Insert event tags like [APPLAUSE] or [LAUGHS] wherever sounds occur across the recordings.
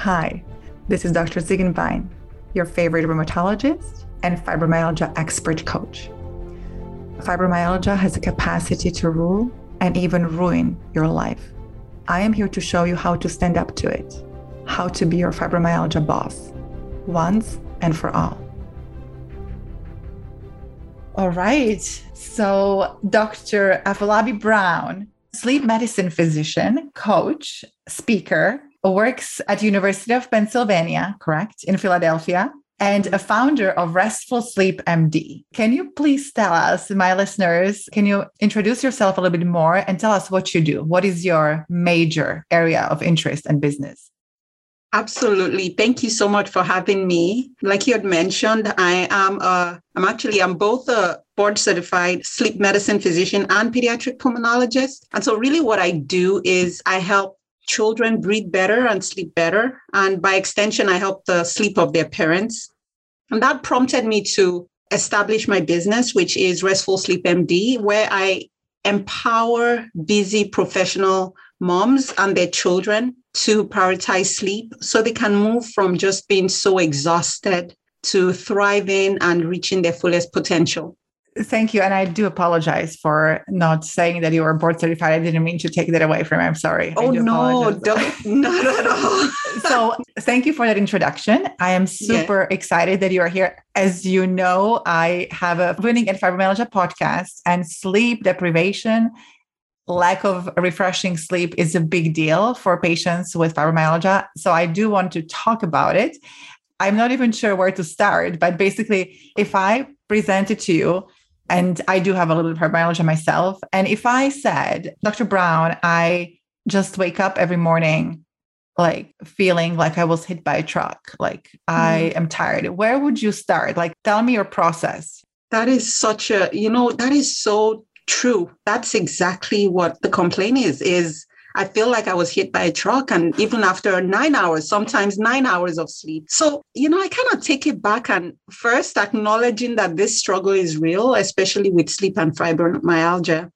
Hi, this is Dr. Ziegenbein, your favorite rheumatologist and fibromyalgia expert coach. Fibromyalgia has the capacity to rule and even ruin your life. I am here to show you how to stand up to it, how to be your fibromyalgia boss, once and for all. All right. So, Dr. Afolabi Brown, sleep medicine physician, coach, speaker, works at University of Pennsylvania, correct, in Philadelphia, and a founder of Restful Sleep MD. Can you please tell us, my listeners, can you introduce yourself a little bit more and tell us what you do? What is your major area of interest and business? Absolutely. Thank you so much for having me. Like you had mentioned, I am a, I'm actually, I'm both a board certified sleep medicine physician and pediatric pulmonologist. And so really what I do is I help children breathe better and sleep better. And by extension, I help the sleep of their parents. And that prompted me to establish my business, which is Restful Sleep MD, where I empower busy professional moms and their children to prioritize sleep so they can move from just being so exhausted to thriving and reaching their fullest potential. Thank you. And I do apologize for not saying that you were board certified. I didn't mean to take that away from you. I'm sorry. Oh, no, don't, [LAUGHS] not at all. [LAUGHS] so, thank you for that introduction. I am super yeah. excited that you are here. As you know, I have a Winning at Fibromyalgia podcast, and sleep deprivation, lack of refreshing sleep is a big deal for patients with fibromyalgia. So, I do want to talk about it. I'm not even sure where to start, but basically, if I present it to you and I do have a little bit of heart biology myself. And if I said, Dr. Brown, I just wake up every morning like feeling like I was hit by a truck, like mm. I am tired, where would you start? Like, tell me your process. That is such a, you know, that is so true. That's exactly what the complaint is, is I feel like I was hit by a truck. And even after nine hours, sometimes nine hours of sleep. So, you know, I kind of take it back and first acknowledging that this struggle is real, especially with sleep and fibromyalgia.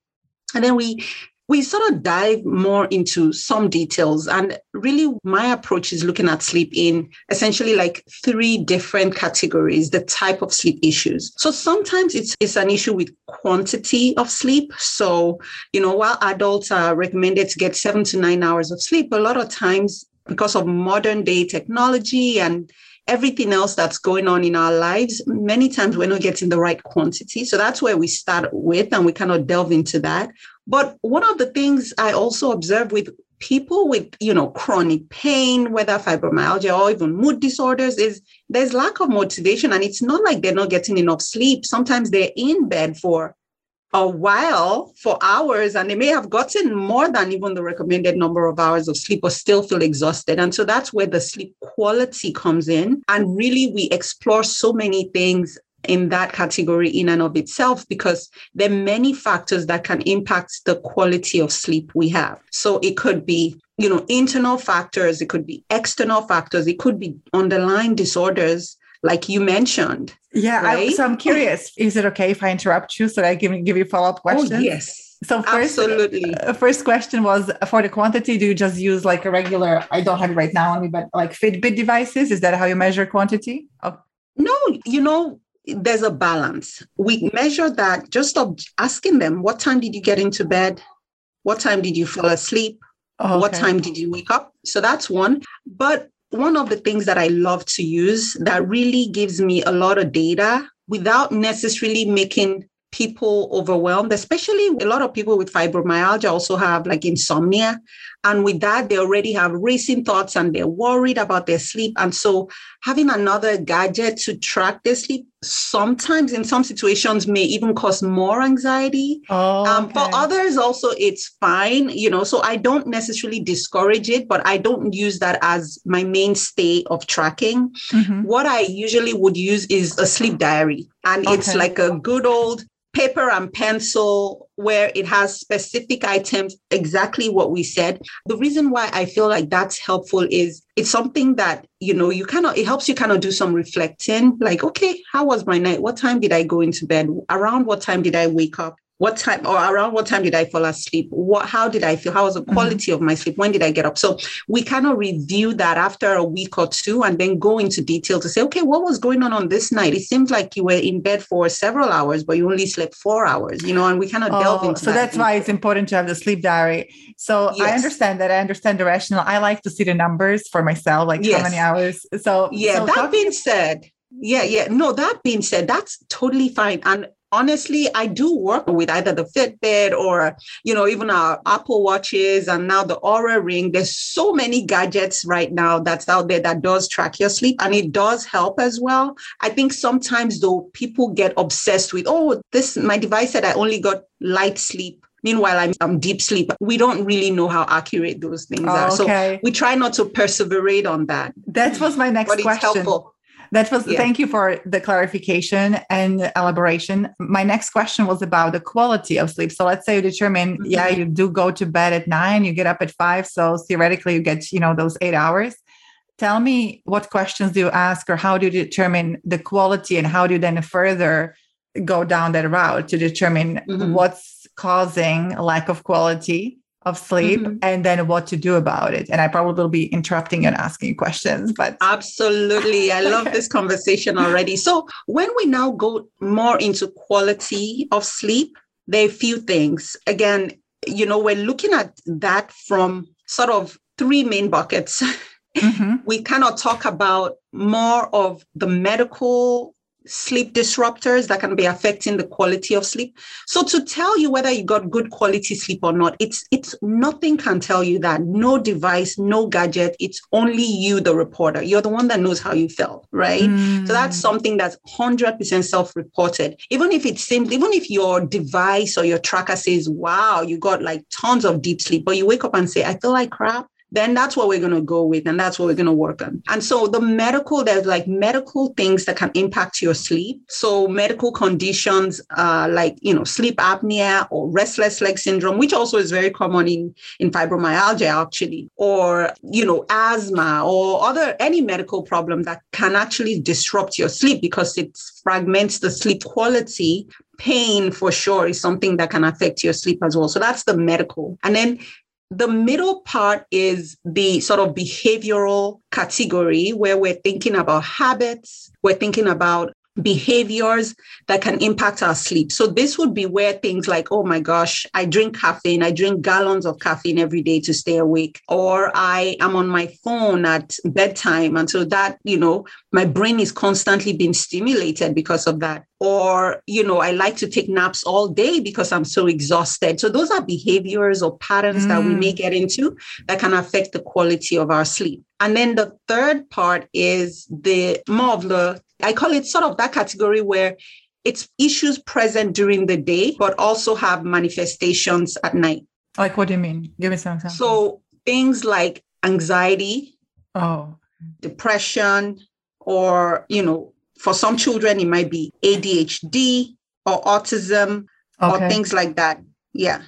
And then we we sort of dive more into some details. And really, my approach is looking at sleep in essentially like three different categories, the type of sleep issues. So sometimes it's, it's an issue with quantity of sleep. So, you know, while adults are recommended to get seven to nine hours of sleep, a lot of times because of modern day technology and everything else that's going on in our lives, many times we're not getting the right quantity. So that's where we start with, and we cannot delve into that. But one of the things I also observe with people with, you know, chronic pain, whether fibromyalgia or even mood disorders, is there's lack of motivation. And it's not like they're not getting enough sleep. Sometimes they're in bed for a while for hours and they may have gotten more than even the recommended number of hours of sleep but still feel exhausted and so that's where the sleep quality comes in and really we explore so many things in that category in and of itself because there are many factors that can impact the quality of sleep we have. So it could be, you know, internal factors, it could be external factors, it could be underlying disorders like you mentioned. Yeah. Right? I, so I'm curious, is it okay if I interrupt you so I can give you follow-up questions? Oh, yes. So first, Absolutely. Uh, first question was for the quantity. Do you just use like a regular? I don't have it right now on me, but like Fitbit devices. Is that how you measure quantity? Oh. No, you know, there's a balance. We measure that just of asking them, what time did you get into bed? What time did you fall asleep? Oh, okay. What time did you wake up? So that's one. But one of the things that I love to use that really gives me a lot of data without necessarily making people overwhelmed, especially a lot of people with fibromyalgia also have like insomnia. And with that, they already have racing thoughts and they're worried about their sleep. And so having another gadget to track their sleep sometimes in some situations may even cause more anxiety. Oh, um, for others also it's fine, you know, so I don't necessarily discourage it, but I don't use that as my mainstay of tracking. Mm-hmm. What I usually would use is a sleep diary. And okay. it's like a good old paper and pencil where it has specific items, exactly what we said. The reason why I feel like that's helpful is it's something that, you know, you kind of, it helps you kind of do some reflecting like, okay, how was my night? What time did I go into bed? Around what time did I wake up? What time or around what time did I fall asleep? What how did I feel? How was the mm-hmm. quality mm-hmm. of my sleep? When did I get up? So we kind of review that after a week or two and then go into detail to say, okay, what was going on on this night? It seems like you were in bed for several hours, but you only slept four hours, you know, and we kind of oh, delve into that. So that that's why it's important to have the sleep diary. So yes. I understand that. I understand the rationale. I like to see the numbers for myself, like yes. how many hours. So yeah, so that being said, yeah, yeah. No, that being said, that's totally fine. And honestly, I do work with either the Fitbit or, you know, even our Apple Watches and now the Oura Ring. There's so many gadgets right now that's out there that does track your sleep and it does help as well. I think sometimes though people get obsessed with, oh, this my device said I only got light sleep. Meanwhile, I'm, I'm deep sleep. We don't really know how accurate those things oh, are. So we try not to perseverate on that. That was my next but question. helpful. That was yeah. thank you for the clarification and elaboration. My next question was about the quality of sleep. So let's say you determine, mm-hmm. yeah, you do go to bed at nine, you get up at five. So theoretically you get, you know, those eight hours. Tell me what questions do you ask or how do you determine the quality and how do you then further go down that route to determine mm-hmm. what's causing lack of quality of sleep mm-hmm. and then what to do about it. And I probably will be interrupting and asking questions, but absolutely. I [LAUGHS] love this conversation already. So when we now go more into quality of sleep, there are a few things. Again, you know, we're looking at that from sort of three main buckets. [LAUGHS] Mm-hmm. we cannot talk about more of the medical sleep disruptors that can be affecting the quality of sleep. So to tell you whether you got good quality sleep or not, it's it's nothing can tell you that. No device, no gadget. It's only you, the reporter. You're the one that knows how you felt, right? Mm. So that's something that's hundred percent self-reported. Even if it seems, even if your device or your tracker says, "Wow, you got like tons of deep sleep," but you wake up and say, "I feel like crap." Then that's what we're going to go with and that's what we're going to work on. And so the medical, there's like medical things that can impact your sleep. So medical conditions uh, like, you know, sleep apnea or restless leg syndrome, which also is very common in, in fibromyalgia actually, or, you know, asthma or other, any medical problem that can actually disrupt your sleep because it fragments the sleep quality pain for sure is something that can affect your sleep as well. So that's the medical. And then the middle part is the sort of behavioral category where we're thinking about habits, we're thinking about behaviors that can impact our sleep. So this would be where things like, oh my gosh, I drink caffeine, I drink gallons of caffeine every day to stay awake, or I am on my phone at bedtime. And so that, you know, my brain is constantly being stimulated because of that. Or, you know, I like to take naps all day because I'm so exhausted. So those are behaviors or patterns mm. that we may mm. get into that can affect the quality of our sleep. And then the third part is the more of the I call it sort of that category where it's issues present during the day, but also have manifestations at night. Like, what do you mean? Give me some examples. So, things like anxiety, oh, depression, or, you know, for some children, it might be ADHD or autism okay. or things like that. Yeah.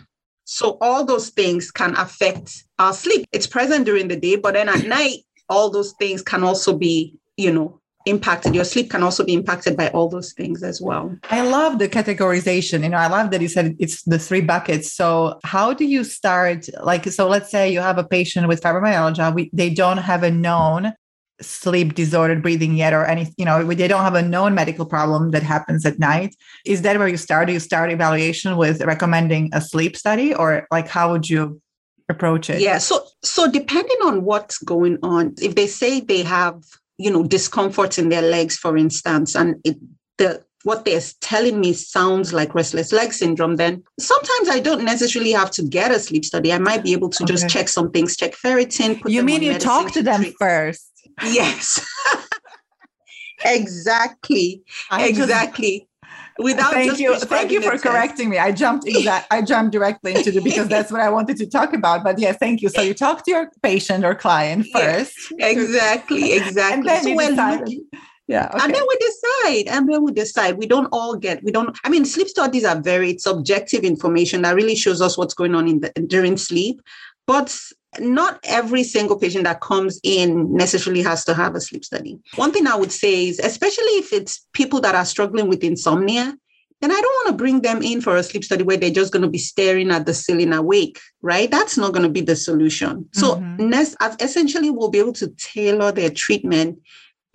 So, all those things can affect our sleep. It's present during the day, but then at night, all those things can also be, you know, impacted your sleep can also be impacted by all those things as well i love the categorization you know i love that you said it's the three buckets so how do you start like so let's say you have a patient with fibromyalgia we, they don't have a known sleep disordered breathing yet or any you know they don't have a known medical problem that happens at night is that where you start do you start evaluation with recommending a sleep study or like how would you approach it yeah so so depending on what's going on if they say they have you know, discomfort in their legs, for instance, and it, the what they're telling me sounds like restless leg syndrome, then sometimes I don't necessarily have to get a sleep study. I might be able to okay. just check some things, check ferritin. you mean you talk to them treat. first? Yes. [LAUGHS] exactly. I exactly. Just, without thank you. thank you for correcting me. I jumped exact i jumped directly into the because that's what i wanted to talk about. But yeah thank you. So you talk to your patient or client first. Exactly exactly and then so you decided, yeah okay. and then we decide and then we decide. We don't all get we don't i mean sleep studies are very subjective information that really shows us what's going on in the during sleep. But not every single patient that comes in necessarily has to have a sleep study. One thing I would say is, especially if it's people that are struggling with insomnia, then I don't want to bring them in for a sleep study where they're just going to be staring at the ceiling awake, right? That's not going to be the solution. So, mm-hmm. essentially, we'll be able to tailor their treatment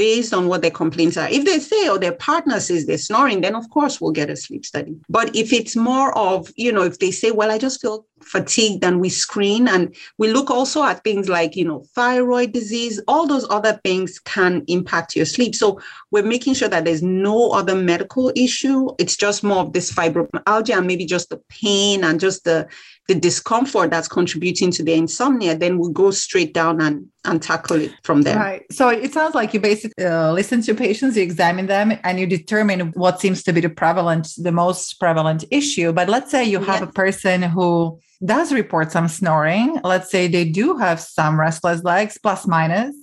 based on what their complaints are. If they say, oh, their partner says they're snoring, then of course we'll get a sleep study. But if it's more of, you know, if they say, well, I just feel fatigued and we screen and we look also at things like, you know, thyroid disease, all those other things can impact your sleep. So we're making sure that there's no other medical issue. It's just more of this fibromyalgia and maybe just the pain and just the the discomfort that's contributing to the insomnia, then we'll go straight down and, and tackle it from there. Right. So it sounds like you basically uh, listen to patients, you examine them, and you determine what seems to be the prevalent, the most prevalent issue. But let's say you have a person who does report some snoring. Let's say they do have some restless legs, plus minus.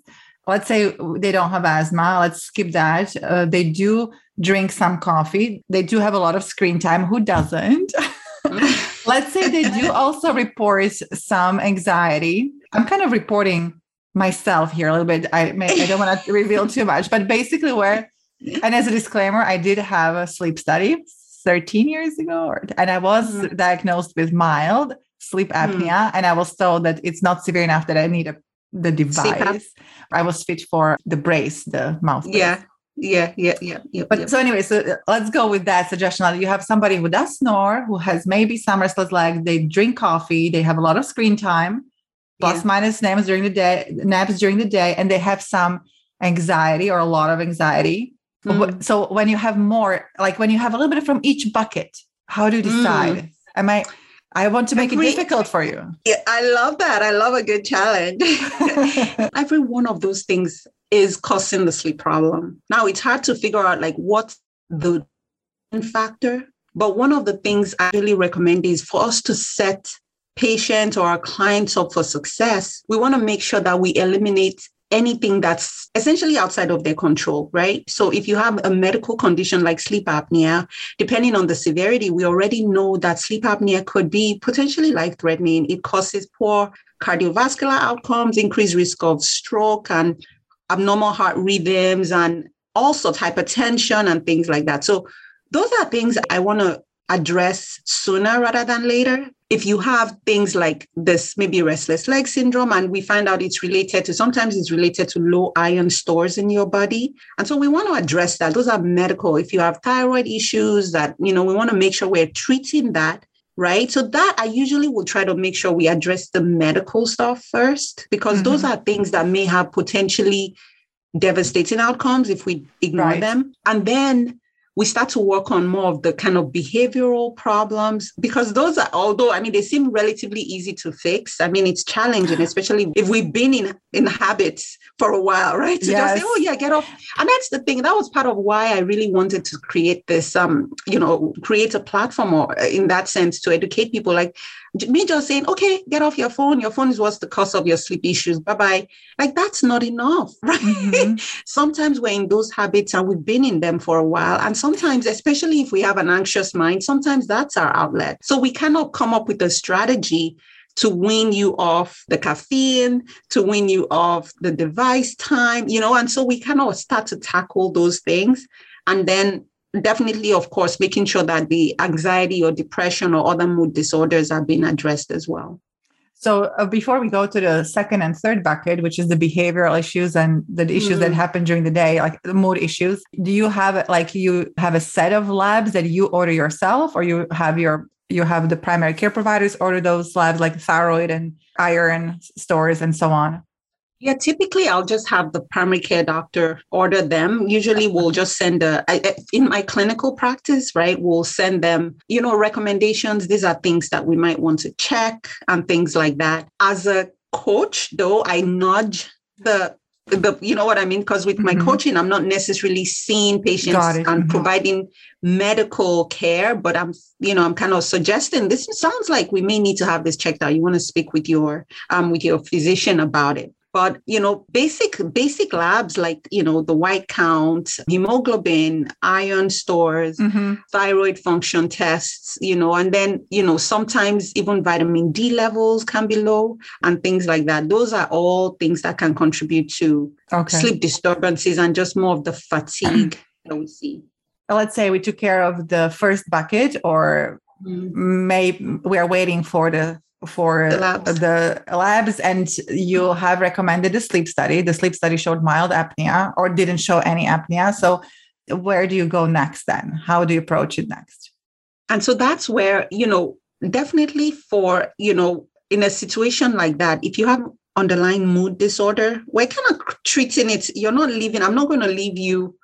Let's say they don't have asthma. Let's skip that. Uh, they do drink some coffee. They do have a lot of screen time. Who doesn't? [LAUGHS] Let's say they do also report some anxiety. I'm kind of reporting myself here a little bit. I, may, I don't want to [LAUGHS] reveal too much, but basically, where, and as a disclaimer, I did have a sleep study 13 years ago, and I was mm-hmm. diagnosed with mild sleep apnea, mm-hmm. and I was told that it's not severe enough that I need a the device. I was fit for the brace, the mouth. Brace. Yeah yeah yeah yeah yeah but yeah. so anyway so uh, let's go with that suggestion you have somebody who does snore who has maybe some restless leg they drink coffee they have a lot of screen time plus yeah. minus naps during the day naps during the day and they have some anxiety or a lot of anxiety mm. so when you have more like when you have a little bit from each bucket how do you decide mm. am i I want to make Every, it difficult for you. Yeah, I love that. I love a good challenge. [LAUGHS] [LAUGHS] Every one of those things is causing the sleep problem. Now it's hard to figure out like what's the factor, but one of the things I really recommend is for us to set patients or our clients up for success. We want to make sure that we eliminate anything that's essentially outside of their control, right? So if you have a medical condition like sleep apnea, depending on the severity, we already know that sleep apnea could be potentially life threatening. It causes poor cardiovascular outcomes, increased risk of stroke and abnormal heart rhythms and also hypertension and things like that. So those are things I want to address sooner rather than later. If you have things like this, maybe restless leg syndrome, and we find out it's related to sometimes it's related to low iron stores in your body. And so we want to address that. Those are medical. If you have thyroid issues, that, you know, we want to make sure we're treating that right? So that I usually will try to make sure we address the medical stuff first because mm-hmm. those are things that may have potentially devastating outcomes if we ignore right. them. And then we start to work on more of the kind of behavioral problems because those are although i mean they seem relatively easy to fix. I mean it's challenging [GASPS] especially if we've been in in habits for a while right? To yes. just say oh yeah get off. And that's the thing. That was part of why i really wanted to create this um you know create a platform or in that sense to educate people like me just saying, okay, get off your phone. Your phone is what's the cause of your sleep issues. Bye bye. Like that's not enough, [LAUGHS] right? Mm-hmm. sometimes we're in those habits and we've been in them for a while. And sometimes, especially if we have an anxious mind, sometimes that's our outlet. So we cannot come up with a strategy to wean you off the caffeine, to wean you off the device time, you know, and so we cannot start to tackle those things. And then definitely, of course, making sure that the anxiety or depression or other mood disorders are being addressed as well. So uh, before we go to the second and third bucket, which is the behavioral issues and the issues mm. that happen during the day, like the mood issues, do you have like you have a set of labs that you order yourself, or you have your you have the primary care providers order those labs like thyroid and iron stores and so on? Yeah, typically I'll just have the primary care doctor order them. Usually we'll just send a, in my clinical practice, right? We'll send them, you know, recommendations. These are things that we might want to check and things like that. As a coach, though, I nudge the the you know what I mean? Because with my mm-hmm. coaching, I'm not necessarily seeing patients and mm-hmm. providing medical care, but I'm, you know, I'm kind of suggesting this sounds like we may need to have this checked out. You want to speak with your um with your physician about it but you know basic basic labs like you know the white count hemoglobin iron stores mm-hmm. thyroid function tests you know and then you know sometimes even vitamin d levels can be low and things like that those are all things that can contribute to okay. sleep disturbances and just more of the fatigue [CLEARS THROAT] that we see let's say we took care of the first bucket or mm-hmm. may we are waiting for the for the labs. the labs. and you have recommended the sleep study the sleep study showed mild apnea or didn't show any apnea so where do you go next then how do you approach it next and so that's where you know definitely for you know in a situation like that if you have underlying mood disorder we're kind of treating it you're not leaving i'm not going to leave you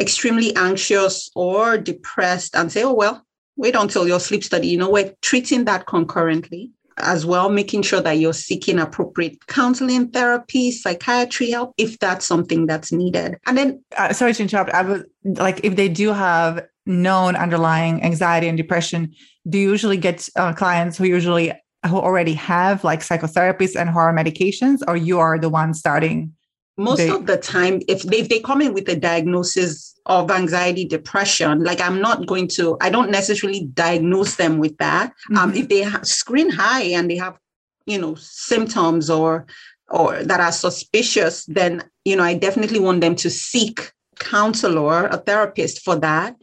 extremely anxious or depressed and say oh well wait until your sleep study you know we're treating that concurrently as well, making sure that you're seeking appropriate counseling, therapy, psychiatry help if that's something that's needed. And then, uh, sorry to interrupt. I would like if they do have known underlying anxiety and depression, do you usually get uh, clients who usually who already have like psychotherapists and horror medications, or you are the one starting? Most the- of the time, if they, if they come in with a diagnosis of anxiety depression like i'm not going to i don't necessarily diagnose them with that um, mm-hmm. um, if they screen high and they have you know symptoms or or that are suspicious then you know i definitely want them to seek counselor a therapist for that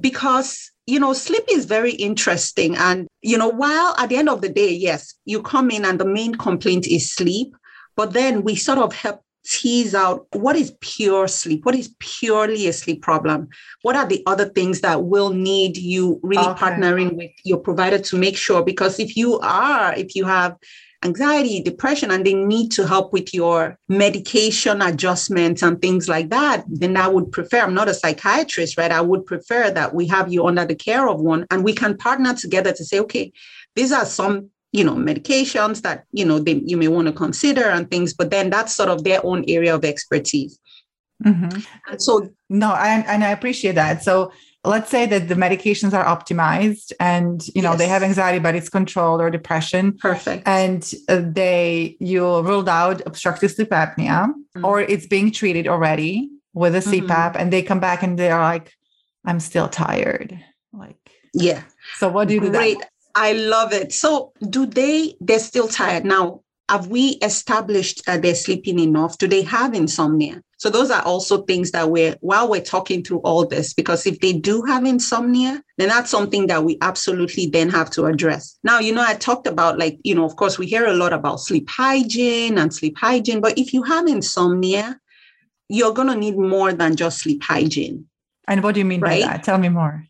because you know sleep is very interesting and you know while at the end of the day yes you come in and the main complaint is sleep but then we sort of help tease out what is pure sleep what is purely a sleep problem? What are the other things that will need you really okay. partnering with your provider to make sure? Because if you are if you have anxiety depression and they need to help with your medication adjustments and things like that then i would prefer i'm not a psychiatrist right? I would prefer that we have you under the care of one and we can partner together to say okay these are some you know medications that you know they, you may want to consider and things but then that's sort of their own area of expertise mm-hmm. and so no I, and i appreciate that so let's say that the medications are optimized and you know yes. they have anxiety but it's controlled or depression perfect and uh, they you ruled out obstructive sleep apnea mm-hmm. or it's being treated already with a cpap mm-hmm. and they come back and they're like i'm still tired like yeah so what do you do Great. I love it. So, do they, they're still tired. Now, have we established that they're sleeping enough? Do they have insomnia? So, those are also things that we're, while we're talking through all this, because if they do have insomnia, then that's something that we absolutely then have to address. Now, you know, I talked about like, you know, of course, we hear a lot about sleep hygiene and sleep hygiene, but if you have insomnia, you're going to need more than just sleep hygiene. And what do you mean right? by that? Tell me more.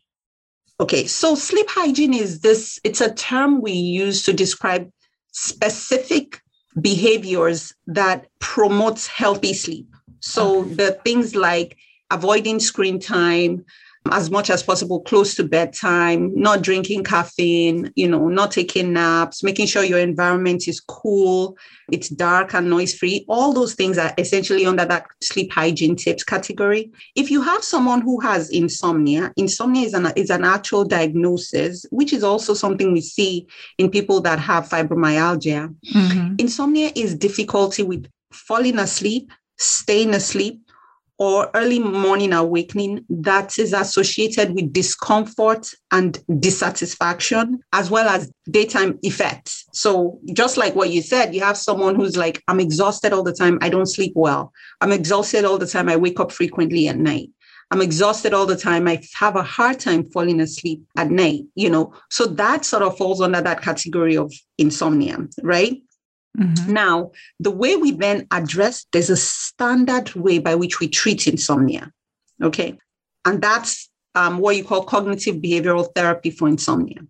Okay, so sleep hygiene is this, it's a term we use to describe specific behaviors that promotes healthy sleep. So the things like avoiding screen time, as much as possible close to bedtime, not drinking caffeine, you know, not taking naps, making sure your environment is cool, it's dark and noise free. All those things are essentially under that sleep hygiene tips category. If you have someone who has insomnia, insomnia is an, is an actual diagnosis, which is also something we see in people that have fibromyalgia. Mm-hmm. Insomnia is difficulty with falling asleep, staying asleep, or early morning awakening that is associated with discomfort and dissatisfaction, as well as daytime effects. So, just like what you said, you have someone who's like, I'm exhausted all the time. I don't sleep well. I'm exhausted all the time. I wake up frequently at night. I'm exhausted all the time. I have a hard time falling asleep at night, you know. So that sort of falls under that category of insomnia, right? Mm-hmm. Now, the way we then address, there's a standard way by which we treat insomnia. Okay. And that's um, what you call cognitive behavioral therapy for insomnia.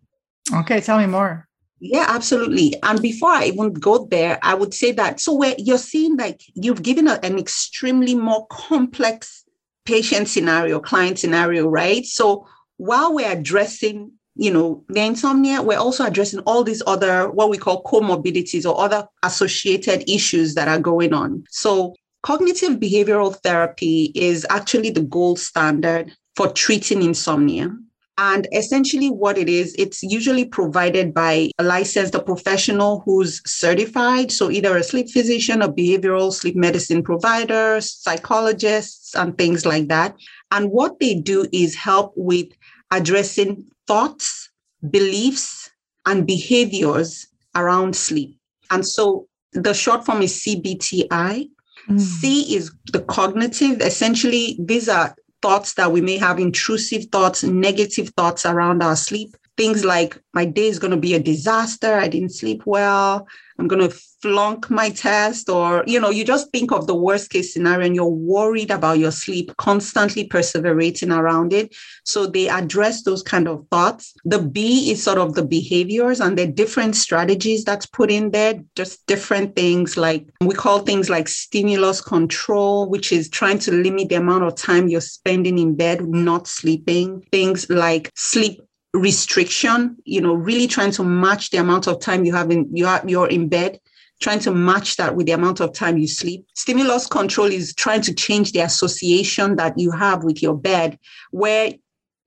Okay. Tell me more. Yeah, absolutely. And before I even go there, I would say that so where you're seeing like you've given a, an extremely more complex patient scenario, client scenario, right? So while we're addressing you know, the insomnia, we're also addressing all these other, what we call comorbidities or other associated issues that are going on. So, cognitive behavioral therapy is actually the gold standard for treating insomnia. And essentially, what it is, it's usually provided by a licensed a professional who's certified. So, either a sleep physician, a behavioral sleep medicine provider, psychologists, and things like that. And what they do is help with addressing thoughts, beliefs, and behaviors around sleep. And so the short form is CBTI. Mm. C is the cognitive. Essentially, these are thoughts that we may have, intrusive thoughts, negative thoughts around our sleep. Things like, my day is going to be a disaster. I didn't sleep well. I'm going to flunk my test. Or, you know, you just think of the worst case scenario and you're worried about your sleep, constantly perseverating around it. So they address those kind of thoughts. The B is sort of the behaviors and the different strategies that's put in there, just different things like we call things like stimulus control, which is trying to limit the amount of time you're spending in bed not sleeping. Things like sleep restriction, you know, really trying to match the amount of time you have in you are you're in bed, trying to match that with the amount of time you sleep. Stimulus control is trying to change the association that you have with your bed, where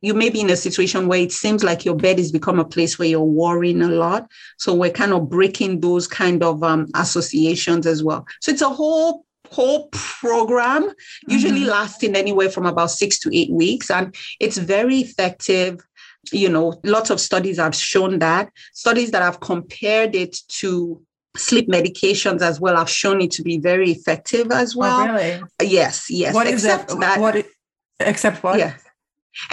you may be in a situation where it seems like your bed has become a place where you're worrying a lot. So we're kind of breaking those kind of um, associations as well. So it's a whole whole program, usually mm-hmm. lasting anywhere from about six to eight weeks. And it's very effective you know, lots of studies have shown that. Studies that have compared it to sleep medications as well have shown it to be very effective as oh, well. Oh, really? Yes, yes. What except is that? What, except what? Yeah.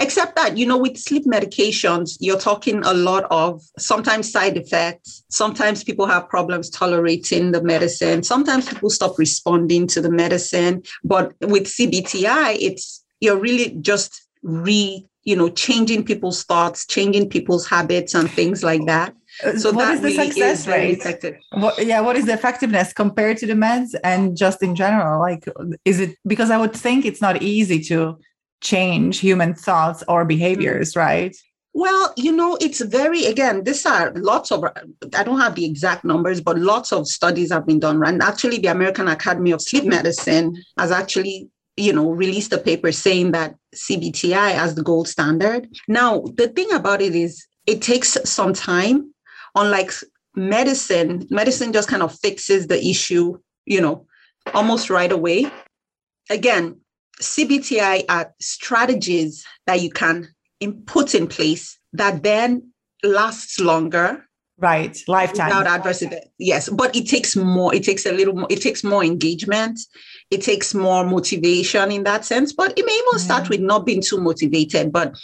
Except that, you know, with sleep medications, you're talking a lot of sometimes side effects. Sometimes people have problems tolerating the medicine. Sometimes people stop responding to the medicine. But with CBTI, it's you're really just re you know, changing people's thoughts, changing people's habits and things like that. Uh, so what is the really success is rate? What, yeah, what is the effectiveness compared to the meds and just in general? Like, is it because I would think it's not easy to change human thoughts or behaviors, mm-hmm. right? Well, you know, it's very, again, these are lots of, I don't have the exact numbers, but lots of studies have been done. And actually, the American Academy of Sleep Medicine has actually you know, released a paper saying that CBTI as the gold standard. Now, the thing about it is it takes some time. Unlike medicine, medicine just kind of fixes the issue, you know, almost right away. Again, CBTI are strategies that you can put in place that then lasts longer right. Lifetime. Without adverse event yes. But it takes more it takes a little more it takes more engagement. It takes more motivation in that sense. But it may even start with not being too motivated, but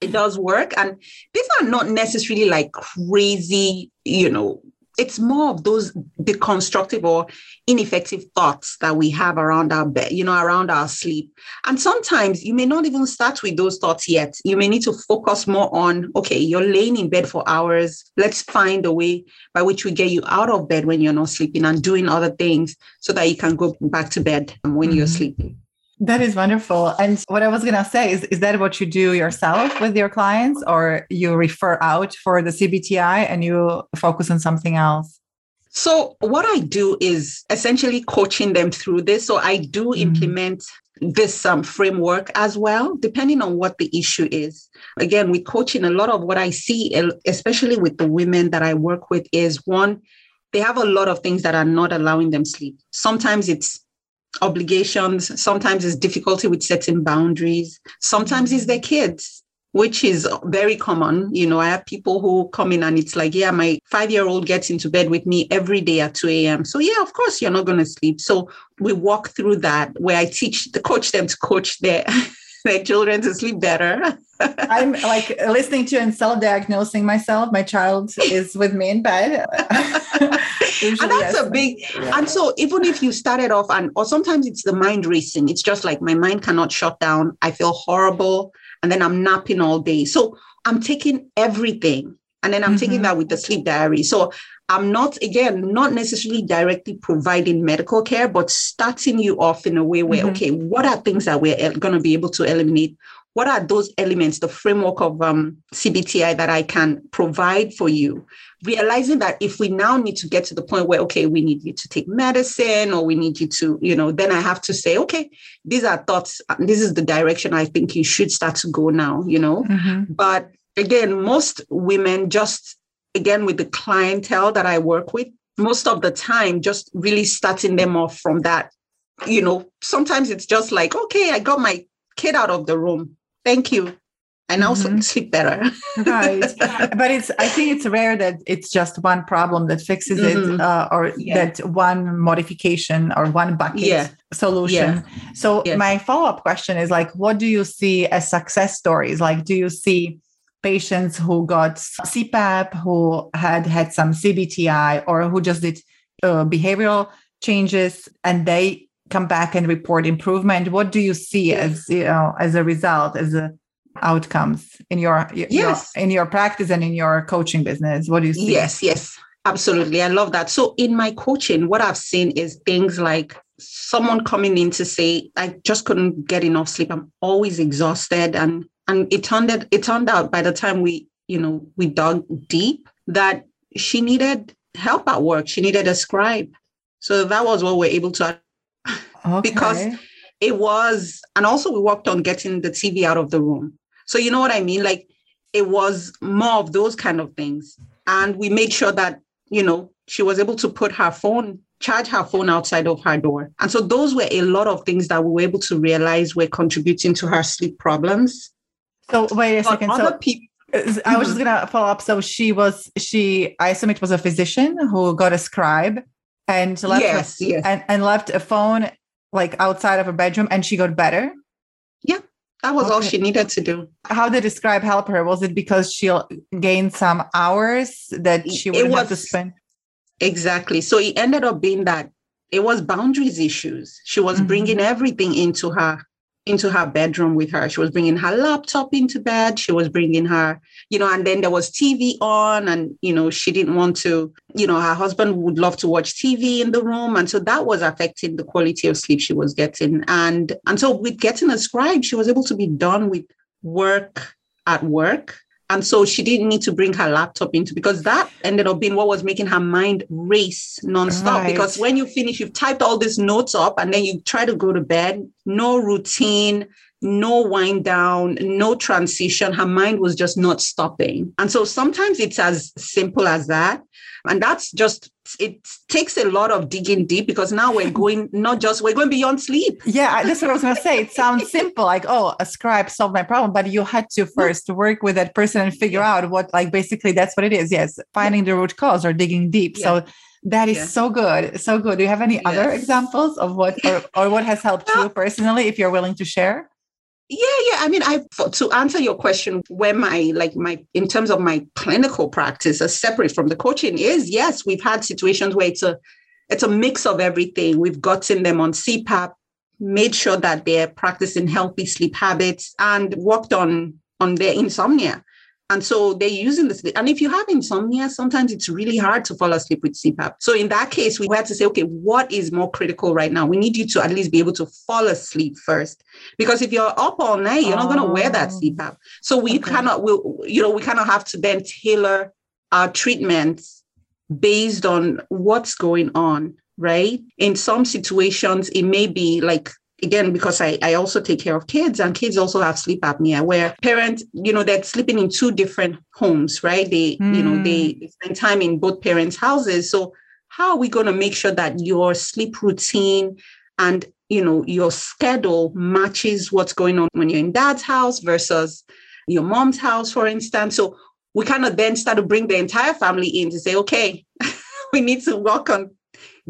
it does work. And these are not necessarily like crazy, you know, it's more of those deconstructive or ineffective thoughts that we have around our bed, you know, around our sleep. And sometimes you may not even start with those thoughts yet. You may need to focus more on, okay, you're laying in bed for hours. Let's find a way by which we get you out of bed when you're not sleeping and doing other things so that you can go back to bed when mm-hmm. you're sleeping. That is wonderful. And what I was going to say is, is that what you do yourself with your clients, or you refer out for the CBTI and you focus on something else? So, what I do is essentially coaching them through this. So, I do mm-hmm. implement this um, framework as well, depending on what the issue is. Again, with coaching, a lot of what I see, especially with the women that I work with, is one, they have a lot of things that are not allowing them sleep. Sometimes it's obligations. Sometimes it's difficulty with setting boundaries. Sometimes it's their kids, which is very common. You know, I have people who come in and it's like, yeah, my five year old gets into bed with me every day at 2 a.m. So, yeah, of course, you're not going to sleep. So, we walk through that where I teach the coach them to coach their. [LAUGHS] their children to sleep better. [LAUGHS] I'm like listening to and self-diagnosing myself. My child is with me in bed. [LAUGHS] and that's yes. a big yeah. and so even if you started off and or sometimes it's the mind racing it's just like my mind cannot shut down i feel horrible and then i'm napping all day so i'm taking everything and then i'm mm-hmm. taking that with the sleep diary so i'm not again not necessarily directly providing medical care but starting you off in a way where mm-hmm. okay what are things that we're going to be able to eliminate what are those elements, the framework of um, CBTI that I can provide for you? Realizing that if we now need to get to the point where, okay, we need you to take medicine or we need you to, you know, then I have to say, okay, these are thoughts, this is the direction I think you should start to go now, you know. Mm-hmm. But again, most women just, again, with the clientele that I work with, most of the time, just really starting them off from that you know, sometimes it's just like, okay, I got my kid out of the room. Thank you. and also mm-hmm. sleep better. right. [LAUGHS] But it's, I think it's rare that it's just one problem that fixes mm-hmm. it uh, or yeah. that one modification or one bucket yeah. solution. Yeah. So my follow-up question is like, what do you see as success stories? Like, do you see patients who got CPAP, who had had some CBTI or who just did uh, behavioral changes and they come back and report improvement? What do you see as, you know, as a result, as a outcomes in your, yes. Your, in your practice and in your coaching business? What do you see? Yes, yes, absolutely. I love that. So in my coaching, what I've seen is things like someone coming in to say, I just couldn't get enough sleep. I'm always exhausted. And and it turned out, it turned out by the time we, you know, we dug deep that she needed help at work. She needed a scribe. So that was what we're able to [LAUGHS] okay. because it was, and also we worked on getting the TV out of the room. So you know what I mean? Like it was more of those kind of things. And we made sure that, you know, she was able to put her phone, charge her phone outside of her door. And so those were a lot of things that we were able to realize were contributing to her sleep problems. So wait a but second. So people, I was mm-hmm. just gonna follow up. So she was she I assume it was a physician who got a scribe and left yes, yes. And, and left a phone like outside of her bedroom and she got better? Yeah, that was okay. all she needed to do. How did the scribe help her? Was it because she gained some hours that she would have to spend? Exactly. So it ended up being that it was boundaries issues. She was mm-hmm. bringing everything into her into her bedroom with her. She was bringing her laptop into bed. She was bringing her, you know, and then there was TV on, and, you know, she didn't want to, you know, her husband would love to watch TV in the room. And so that was affecting the quality of sleep she was getting. And, and so with getting a scribe, she was able to be done with work at work and so she didn't need to bring her laptop into because that ended up being what was making her mind race nonstop. Right. Because when you finish, you've typed all these notes up and then you try to go to bed, no routine, no wind down, no transition. Her mind was just not stopping. And so sometimes it's as simple as that. And that's just, it takes a lot of digging deep because now we're [LAUGHS] going, not just, we're going beyond sleep. Yeah, that's what I was going to say. It sounds simple, like, oh, a scribe solved my problem, but you had to first work with that person and figure out what, like, basically that's what it is. Yes, finding the root cause or digging deep. Yeah. So that is yeah. so good. So good. Do you have any yes. other examples of what, or, or what has helped [LAUGHS] you personally, if you're willing to share? Yeah, yeah. I mean, I to answer your question, where my like my in terms of my clinical practice, as separate from the coaching, is yes, we've had situations where it's a it's a mix of everything. We've gotten them on CPAP, made sure that they're practicing healthy sleep habits, and worked on on their insomnia. And so they're using this. And if you have insomnia, sometimes it's really hard to fall asleep with CPAP. So in that case, we had to say, okay, what is more critical right now? We need you to at least be able to fall asleep first. Because if you're up all night, you're oh. not going to wear that oh. CPAP. So we okay. cannot, we, you know, we kind of have to then tailor our treatments based on what's going on, right? In some situations, it may be like again because I, I also take care of kids and kids also have sleep apnea where parents you know they're sleeping in two different homes right they mm. you know they, hmm. they spend time in both parents houses so how are we going to make sure that your sleep routine and you know your schedule matches what's going on when you're in dad's house versus your mom's house for instance so we kind of then start to bring the entire family in to say okay [LAUGHS] we need to work on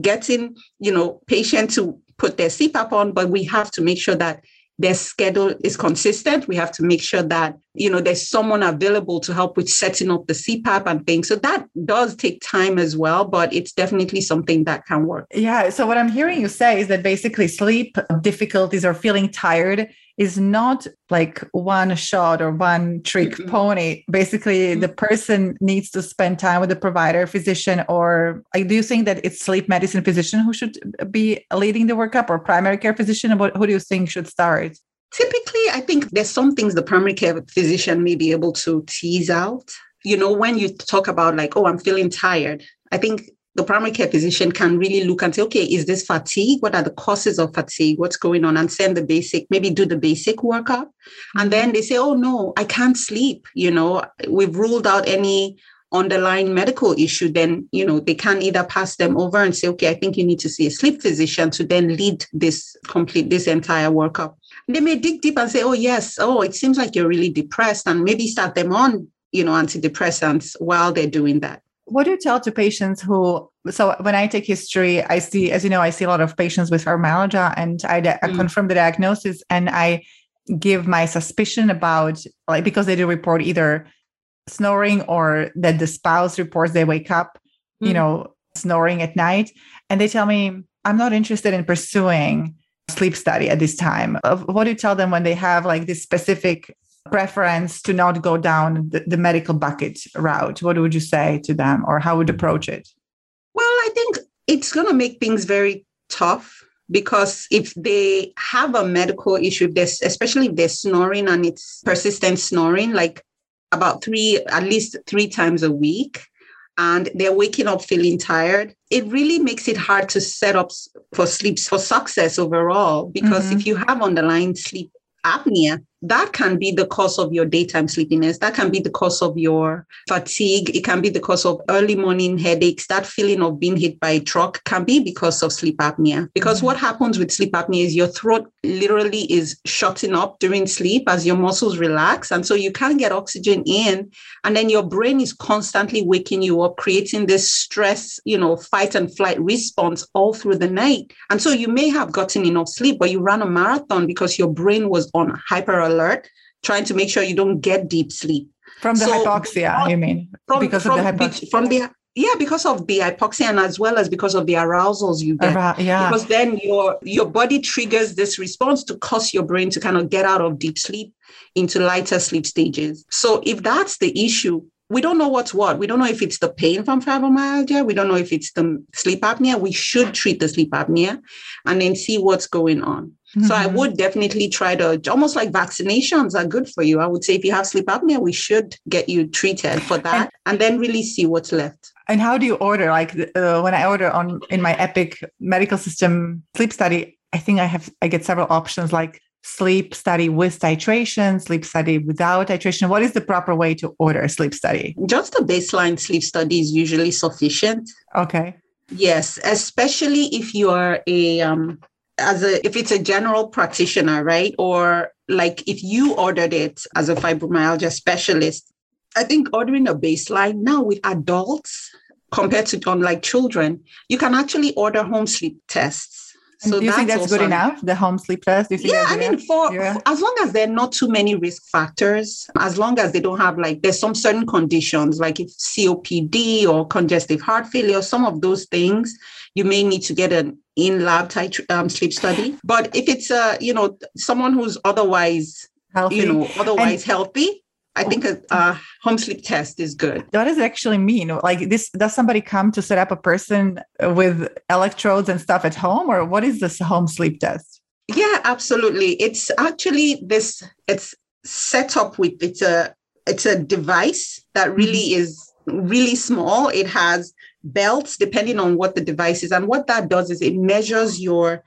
getting you know patient to put their CPAP on, but we have to make sure that their schedule is consistent. We have to make sure that, you know, there's someone available to help with setting up the CPAP and things. So that does take time as well, but it's definitely something that can work. Yeah. So what I'm hearing you say is that basically sleep difficulties or feeling tired is not like one shot or one trick mm-hmm. pony. Basically, mm-hmm. the person needs to spend time with the provider, physician, or I do you think that it's sleep medicine physician who should be leading the workup or primary care physician? What, who do you think should start? Typically, I think there's some things the primary care physician may be able to tease out. You know, when you talk about like, oh, I'm feeling tired, I think the primary care physician can really look and say, okay, is this fatigue? What are the causes of fatigue? What's going on? And send the basic, maybe do the basic workup. Mm-hmm. And then they say, oh no, I can't sleep. You know, we've ruled out any underlying medical issue, then you know they can either pass them over and say, okay, I think you need to see a sleep physician to then lead this complete this entire workup. they may dig deep and say, oh, yes, oh, it seems like you're really depressed, and maybe start them on, you know, antidepressants while they're doing that. What do you tell to patients who? So when I take history, I see, as you know, I see a lot of patients with fibromyalgia, and I, I mm. confirm the diagnosis, and I give my suspicion about like because they do report either snoring or that the spouse reports they wake up, mm. you know, snoring at night, and they tell me I'm not interested in pursuing sleep study at this time. What do you tell them when they have like this specific preference to not go down the, the medical bucket route? What would you say to them or how would you approach it? Well, I think it's going to make things very tough because if they have a medical issue, this especially if they're snoring and it's persistent snoring, like about three, at least three times a week, and they're waking up feeling tired, it really makes it hard to set up for sleep for success overall. Because mm-hmm. if you have underlying sleep apnea, that can be the cause of your daytime sleepiness. That can be the cause of your fatigue. It can be the cause of early morning headaches. That feeling of being hit by a truck can be because of sleep apnea. Because mm-hmm. what happens with sleep apnea is your throat literally is shutting up during sleep as your muscles relax. And so you can't get oxygen in. And then your brain is constantly waking you up, creating this stress, you know, fight and flight response all through the night. And so you may have gotten enough sleep, but you ran a marathon because your brain was on hyper alert, trying to make sure you don't get deep sleep. From the so, hypoxia, you mean? From, because from, of the hypoxia. From the yeah, because of the hypoxia and as well as because of the arousals you get. Uh, yeah. Because then your your body triggers this response to cause your brain to kind of get out of deep sleep into lighter sleep stages. So if that's the issue, we don't know what's what. We don't know if it's the pain from fibromyalgia. We don't know if it's the sleep apnea. We should treat the sleep apnea and then see what's going on. Mm-hmm. So I mm-hmm. would definitely try to almost like vaccinations are good for you. I would say if you have sleep apnea, we should get you treated for that and, and then really see what's left. And how do you order? Like uh, when I order on in my Epic medical system sleep study, I think I have I get several options like sleep study with titration, sleep study without titration? What is the proper way to order a sleep study? Just a baseline sleep study is usually sufficient. Okay. Yes, especially if you are a um, as a if it's a general practitioner, right? Or like if you ordered it as a fibromyalgia specialist, I think ordering a baseline now with adults compared to um, unlike children, you can actually order home sleep tests so do you think that's good enough? The home sleep test? yeah, I mean, for, yeah. for, as long as there are not too many risk factors, as long as they don't have like there's some certain conditions like if COPD or congestive heart failure, some of those things, you may need to get an in-lab type um, sleep study. But if it's a you know someone who's otherwise healthy. you know otherwise and, healthy, I think a, a, home sleep test is good. What does it actually mean? Like this, does somebody come to set up a person with electrodes and stuff at home, or what is this home sleep test? Yeah, absolutely. It's actually this. It's set up with it's a it's a device that really mm-hmm. is really small. It has belts depending on what the device is, and what that does is it measures your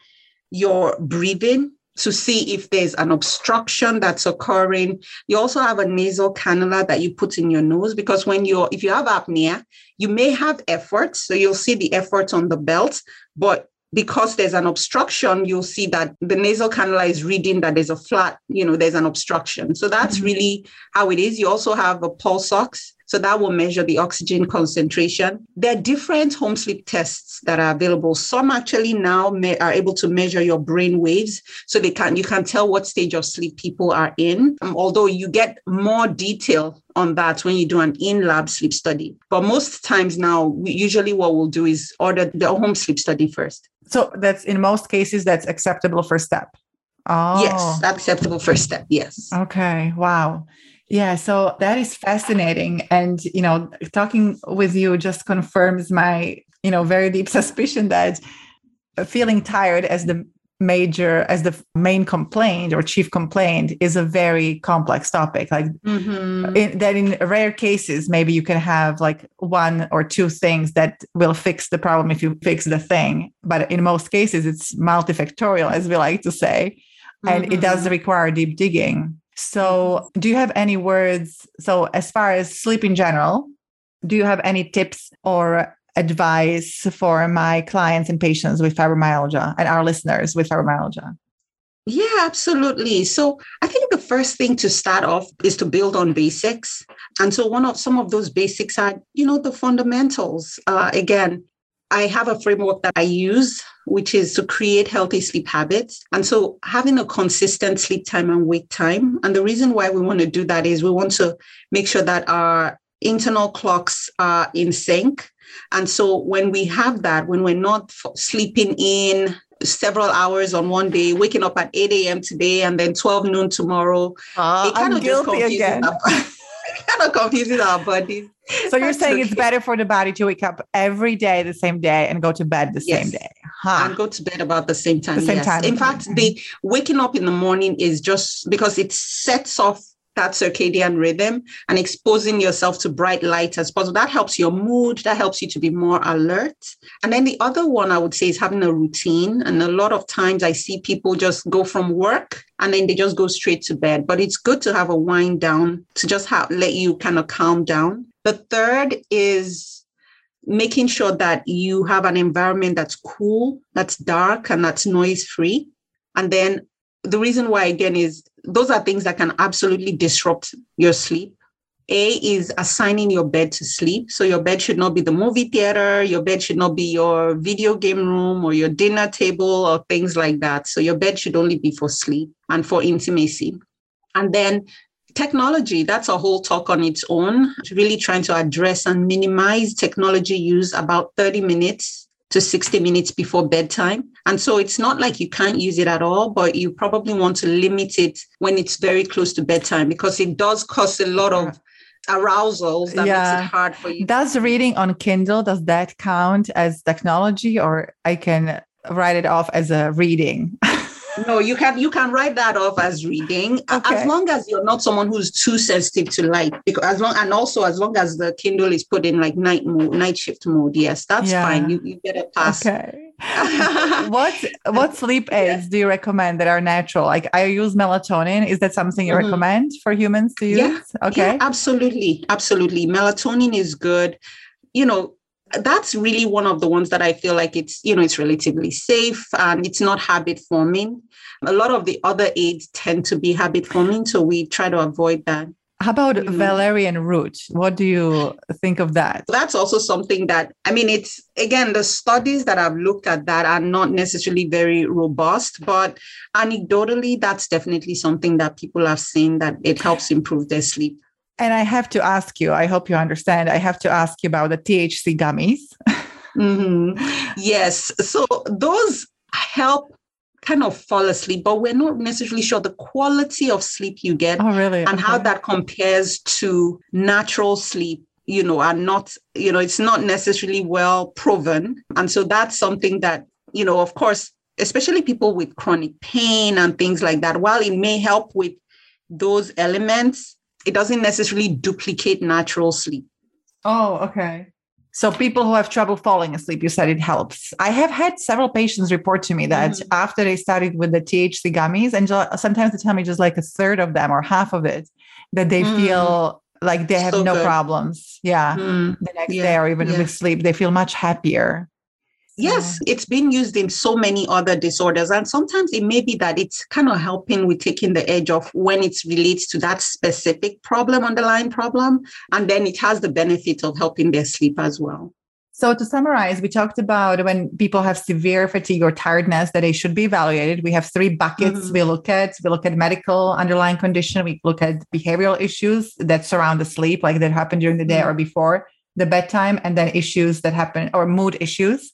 your breathing to see if there's an obstruction that's occurring. You also have a nasal cannula that you put in your nose because when you're, if you have apnea, you may have efforts. So you'll see the efforts on the belt, but because there's an obstruction, you'll see that the nasal cannula is reading that there's a flat, you know, there's an obstruction. So that's mm-hmm. really how it is. You also have a pulse ox so that will measure the oxygen concentration. There are different home sleep tests that are available. Some actually now may, are able to measure your brain waves, so they can you can tell what stage of sleep people are in. Um, although you get more detail on that when you do an in-lab sleep study. But most times now, we, usually what we'll do is order the home sleep study first. So that's in most cases that's acceptable first step. Oh. Yes, acceptable first step. Yes. Okay. Wow. Yeah, so that is fascinating. And, you know, talking with you just confirms my, you know, very deep [LAUGHS] suspicion that feeling tired as the major as the main complaint or chief complaint is a very complex topic like mm-hmm. in, that in rare cases maybe you can have like one or two things that will fix the problem if you fix the thing but in most cases it's multifactorial as we like to say and mm-hmm. it does mm-hmm. require deep digging so, do you have any words? So, as far as sleep in general, do you have any tips or advice for my clients and patients with fibromyalgia and our listeners with fibromyalgia? Yeah, absolutely. So I think the first thing to start off is to build on basics. And so one of some of those basics are, you know, the fundamentals. Uh, again, I have a framework that I use, which is to create healthy sleep habits. And so having a consistent sleep time and wake time. And the reason why we want to do that is we want to make sure that our internal clocks are in sync. And so when we have that, when we're not sleeping in several hours on one day, waking up at 8 a.m. today and then 12 noon tomorrow, uh, it kind I'm of just confuses again. Our, [LAUGHS] kind of confuses our bodies. So you're saying it's better for the body to wake up every day the same day and go to bed the yes. same day. Huh. And go to bed about the same time. The same yes. time. In fact, the waking up in the morning is just because it sets off that circadian rhythm and exposing yourself to bright light as possible. That helps your mood, that helps you to be more alert. And then the other one I would say is having a routine. And a lot of times I see people just go from work and then they just go straight to bed. But it's good to have a wind down to just have, let you kind of calm down. The third is making sure that you have an environment that's cool, that's dark, and that's noise free. And then the reason why, again, is those are things that can absolutely disrupt your sleep. A is assigning your bed to sleep. So your bed should not be the movie theater, your bed should not be your video game room or your dinner table or things like that. So your bed should only be for sleep and for intimacy. And then technology, that's a whole talk on its own, really trying to address and minimize technology use about 30 minutes to 60 minutes before bedtime. And so it's not like you can't use it at all, but you probably want to limit it when it's very close to bedtime because it does cause a lot of arousals that yeah. makes it hard for you. Does reading on Kindle, does that count as technology or I can write it off as a reading? [LAUGHS] no you can you can write that off as reading okay. as long as you're not someone who's too sensitive to light because as long and also as long as the kindle is put in like night mode night shift mode yes that's yeah. fine you, you get a pass okay. [LAUGHS] What what sleep aids do you recommend that are natural? Like i use melatonin. Is that something you mm-hmm. recommend for humans to use? Yeah, okay. yeah, absolutely absolutely. Melatonin is good. You know that's really one of the ones that I feel like it's, you know, it's relatively safe and it's not habit forming. A lot of the other aids tend to be habit forming, so we try to avoid that. How about mm-hmm. valerian root? What do you think of that? That's also something that, I mean, it's again, the studies that I've looked at that are not necessarily very robust, but anecdotally, that's definitely something that people have seen that it helps improve their sleep. And I have to ask you, I hope you understand, I have to ask you about the THC gummies. [LAUGHS] mm-hmm. Yes. So those help kind of fall asleep, but we're not necessarily sure the quality of sleep you get oh, really? and okay. how that compares to natural sleep you know are not you know it's not necessarily well proven and so that's something that you know of course especially people with chronic pain and things like that while it may help with those elements it doesn't necessarily duplicate natural sleep. Oh, okay. So people who have trouble falling asleep, you said it helps. I have had several patients report to me that mm-hmm. after they started with the THC gummies, and sometimes they tell me just like a third of them or half of it, that they mm. feel like they have so no good. problems. Yeah. Mm. The next yeah. day or even yeah. with sleep, they feel much happier. Yes, it's been used in so many other disorders. And sometimes it may be that it's kind of helping with taking the edge off when it relates to that specific problem, underlying problem. And then it has the benefit of helping their sleep as well. So to summarize, we talked about when people have severe fatigue or tiredness that they should be evaluated. We have three buckets mm-hmm. we look at. We look at medical underlying condition. We look at behavioral issues that surround the sleep, like that happen during the day mm-hmm. or before the bedtime, and then issues that happen or mood issues.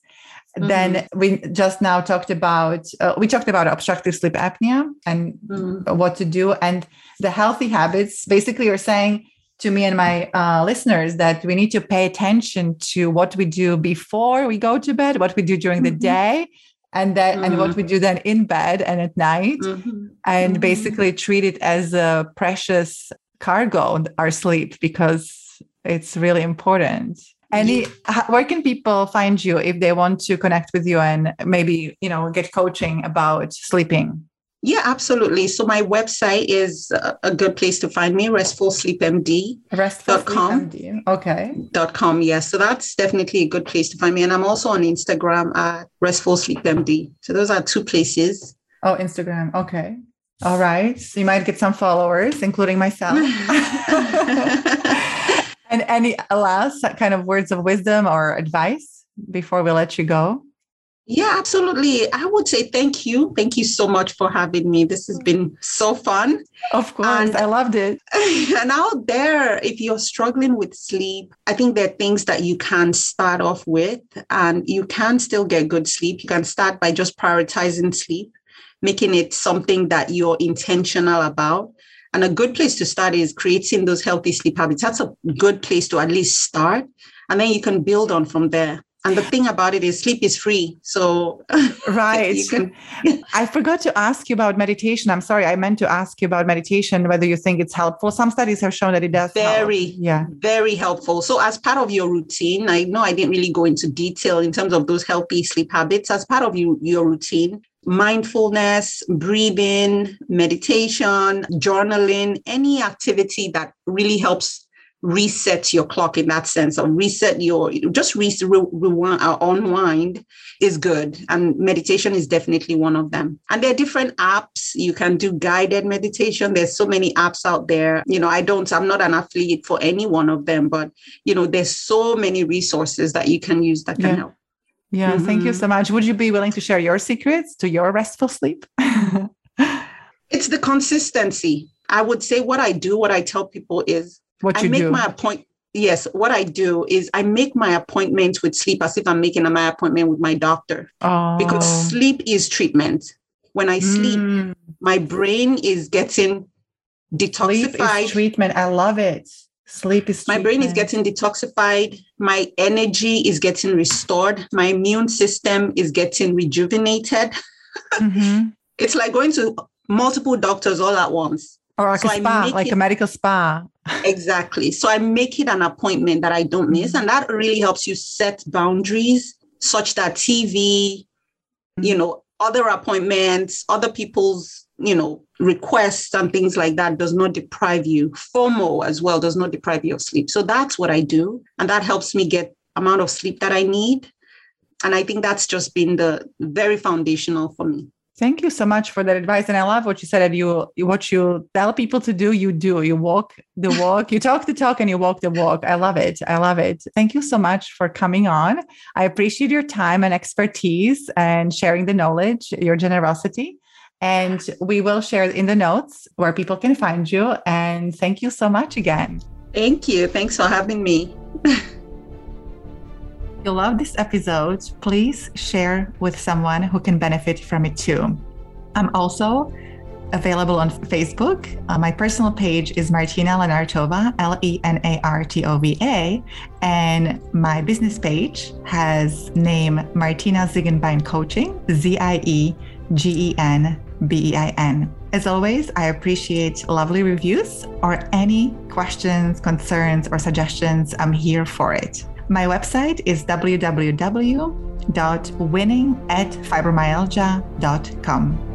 Mm-hmm. Then we just now talked about uh, we talked about obstructive sleep apnea and mm-hmm. what to do and the healthy habits. Basically, you're saying to me and my uh, listeners that we need to pay attention to what we do before we go to bed, what we do during mm-hmm. the day, and then and what mm-hmm. we do then in bed and at night, mm-hmm. and mm-hmm. basically treat it as a precious cargo, our sleep, because it's really important. Any, where can people find you if they want to connect with you and maybe you know get coaching about sleeping? Yeah, absolutely. So my website is a good place to find me, restfulsleepmd. Restfulsleepmd. Okay. Dot com. Yes. So that's definitely a good place to find me. And I'm also on Instagram at restfulsleepmd. So those are two places Oh, Instagram. Okay. All right. So you might get some followers, including myself. [LAUGHS] [LAUGHS] and any last kind of words of wisdom or advice before we let you go? Yeah, absolutely. I would say thank you. Thank you so much for having me. This has been so fun. Of course, and, I loved it. [LAUGHS] And out there, if you're struggling with sleep, I think there are things that you can start off with, and you can still get good sleep. You can start by just prioritizing sleep, making it something that you're intentional about. And a good place to start is creating those healthy sleep habits. That's a good place to at least start. And then you can build on from there. And the thing about it is sleep is free. So [LAUGHS] right. Can... I forgot to ask you about meditation. I'm sorry. I meant to ask you about meditation, whether you think it's helpful. Some studies have shown that it does. Very, help. yeah. Very helpful. So as part of your routine, I know I didn't really go into detail in terms of those healthy sleep habits. As part of you, your routine, mindfulness, breathing, meditation, journaling, any activity that really helps reset your clock in that sense or reset your just re- rewind or uh, unwind is good. And meditation is definitely one of them. And there are different apps. You can do guided meditation. There's so many apps out there. You know i don't i'm not an affiliate for any one of them but you know there's so many resources that you can use that can yeah. help yeah mm-hmm. thank you mm-hmm. so much would you be willing to share your secrets to your restful sleep [LAUGHS] it's the consistency i would say what i do what i tell people is what you I make do? my appoint. Yes, what I do is I make my appointments with sleep as if I'm making my appointment with my doctor. Oh. Because sleep is treatment. When I sleep, mm. my brain is getting detoxified. Sleep is treatment. I love it. Sleep is my brain is getting detoxified. My energy is getting restored. My immune system is getting rejuvenated. Mm-hmm. [LAUGHS] it's like going to multiple doctors all at once. Or like so a spa, like it, a medical spa. exactly. So I make it an appointment that I don't miss. Mm-hmm. And that really helps you set boundaries such that TV, mm-hmm. you know, other appointments, other people's, you know, requests and things like that does not deprive you. FOMO as well does not deprive you of sleep. So that's what I do. And that helps me get amount of sleep that I need. And I think that's just been the very foundational for me. Thank you so much for that advice. And I love what you said that you what you tell people to do, you do. You walk the [LAUGHS] walk, you talk the talk, and you walk the walk. I love it. I love it. Thank you so much for coming on. I appreciate your time and expertise and sharing the knowledge, your generosity. And we will share in the notes where people can find you. And thank you so much again. Thank you. Thanks for having me. if you love this episode, please share with someone who can benefit from it too. I'm also available on Facebook. Uh, my personal page is Martina Lenartova, L E N A R T O V A, and my business page has name Martina Ziegenbein Coaching, Z I E G E N B E I N. As always, I appreciate lovely reviews or any questions, concerns, or suggestions. I'm here for it. My website is www.winningatfibromyalgia.com.